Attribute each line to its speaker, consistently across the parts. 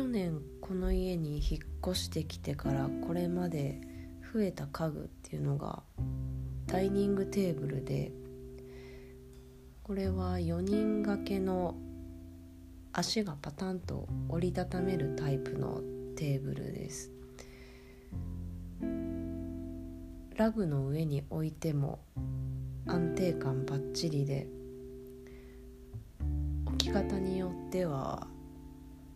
Speaker 1: 去年この家に引っ越してきてからこれまで増えた家具っていうのがダイニングテーブルでこれは4人掛けの足がパタンと折りたためるタイプのテーブルです。ラグの上に置いても安定感バッチリで置き方によっては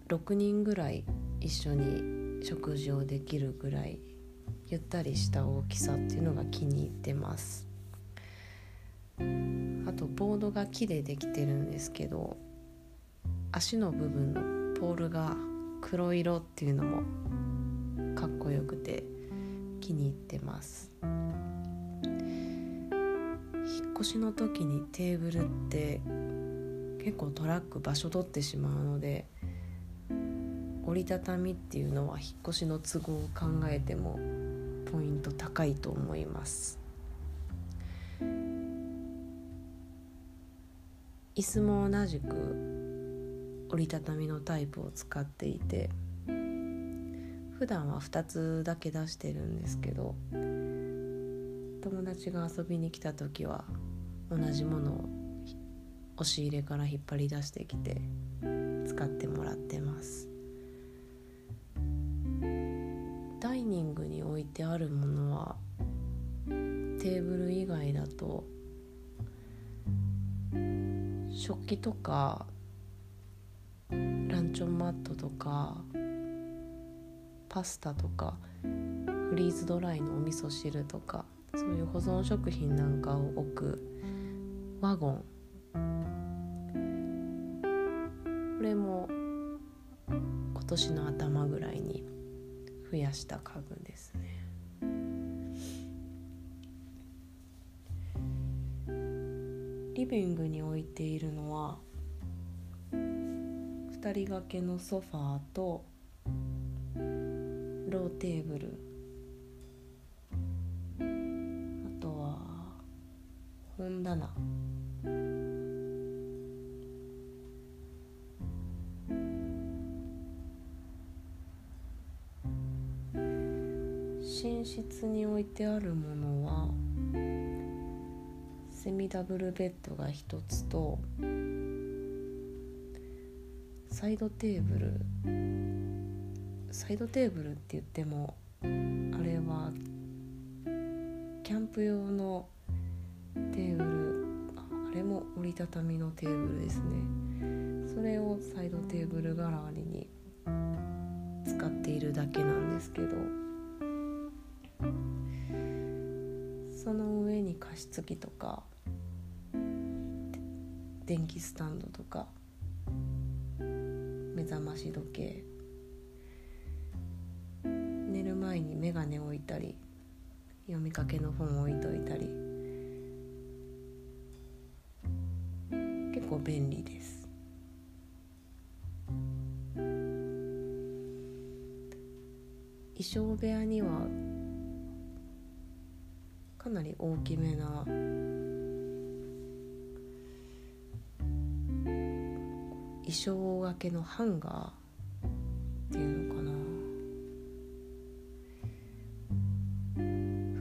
Speaker 1: 6人ぐらい一緒に食事をできるぐらいゆったりした大きさっていうのが気に入ってます。あとボードが木でできてるんですけど足の部分のポールが黒色っていうのもかっこよくて気に入ってます。引っ越しの時にテーブルって結構トラック場所取ってしまうので折りたたみっていうのは引っ越しの都合を考えてもポイント高いと思います。椅子も同じく折りたたみのタイプを使っていて普段は2つだけ出してるんですけど友達が遊びに来た時は同じものを押し入れから引っ張り出してきて使ってもらってます。置いてあるものはテーブル以外だと食器とかランチョンマットとかパスタとかフリーズドライのお味噌汁とかそういう保存食品なんかを置くワゴン。これも今年の頭ぐらいに増やした家具ですね。リビングに置いているのは2人掛けのソファーとローテーブル。あとは本棚。寝室に置いてあるものはセミダブルベッドが一つとサイドテーブルサイドテーブルって言ってもあれはキャンプ用のテーブルあれも折りたたみのテーブルですね。それをサイドテーブル代わりに使っているだけなんですけどその上に加湿器とか電気スタンドとか目覚まし時計。寝る前に眼鏡置いたり読みかけの本置いといたり。結構便利です。衣装部屋にはかなり大きめな衣装掛けのハンガーっていうのかな。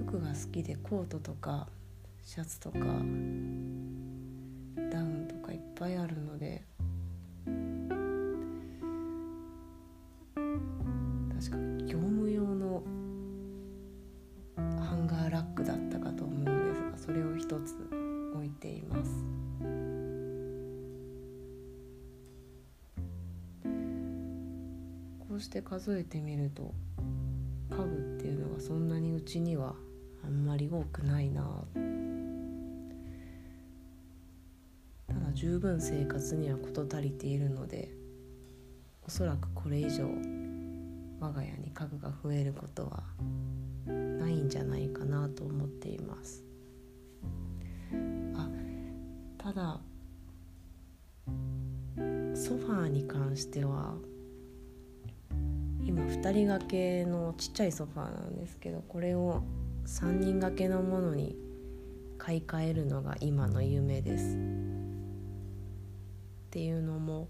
Speaker 1: 服が好きでコートとかシャツとかダウンとかいっぱいあるのでして数えてみると家具っていうのがそんなにうちにはあんまり多くないな。ただ十分生活には事足りているのでおそらくこれ以上我が家に家具が増えることはないんじゃないかなと思っています。あただソファーに関しては今2人掛けのちっちゃいソファーなんですけどこれを3人掛けのものに買い替えるのが今の夢です。っていうのも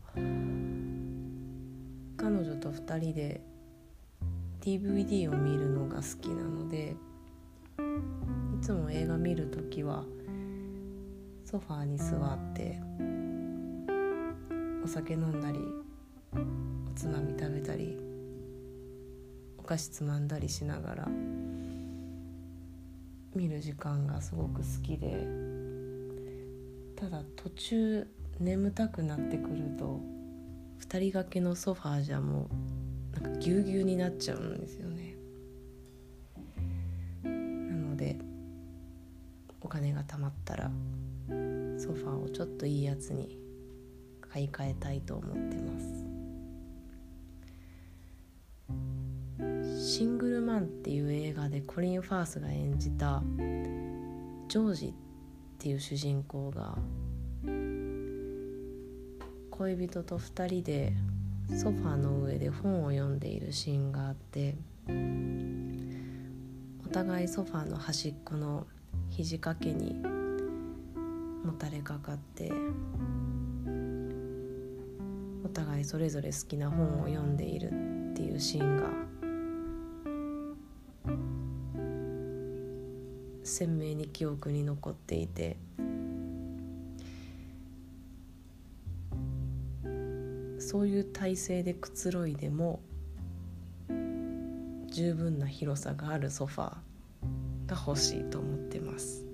Speaker 1: 彼女と2人で DVD を見るのが好きなのでいつも映画見る時はソファーに座ってお酒飲んだりおつまみ食べたりお菓子つまんだりしながら見る時間がすごく好きでただ途中眠たくなってくると2人掛けのソファーじゃもうなんかぎゅうぎゅうになっちゃうんですよね。なのでお金が貯まったらソファーをちょっといいやつに買い替えたいと思ってます。シングルマンっていう映画でコリン・ファースが演じたジョージっていう主人公が恋人と2人でソファーの上で本を読んでいるシーンがあってお互いソファーの端っこの肘掛けにもたれかかってお互いそれぞれ好きな本を読んでいるっていうシーンが鮮明に記憶に残っていて。そういう体勢でくつろいでも十分な広さがあるソファーが欲しいと思ってます。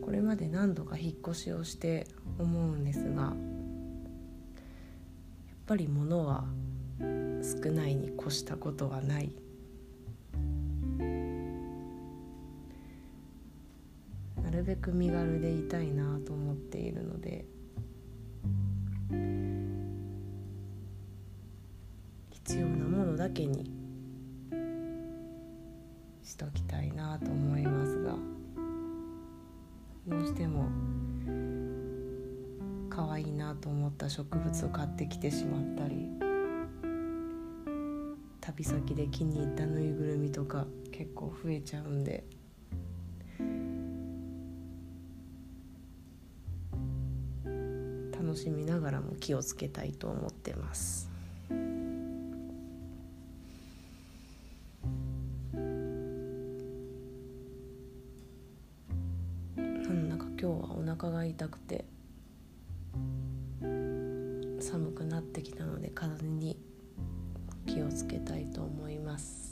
Speaker 1: これまで何度か引っ越しをして思うんですがぱり物は少ないに越したことはない。なるべく身軽でいたいなと思っているので。必要なものだけにしときたいなと思いますが。どうしても可愛いなと思った植物を買ってきてしまったり旅先で気に入ったぬいぐるみとか結構増えちゃうんで。楽しみながらも気をつけたいと思ってますなんだか今日はお腹が痛くて寒くなってきたので体に気をつけたいと思います。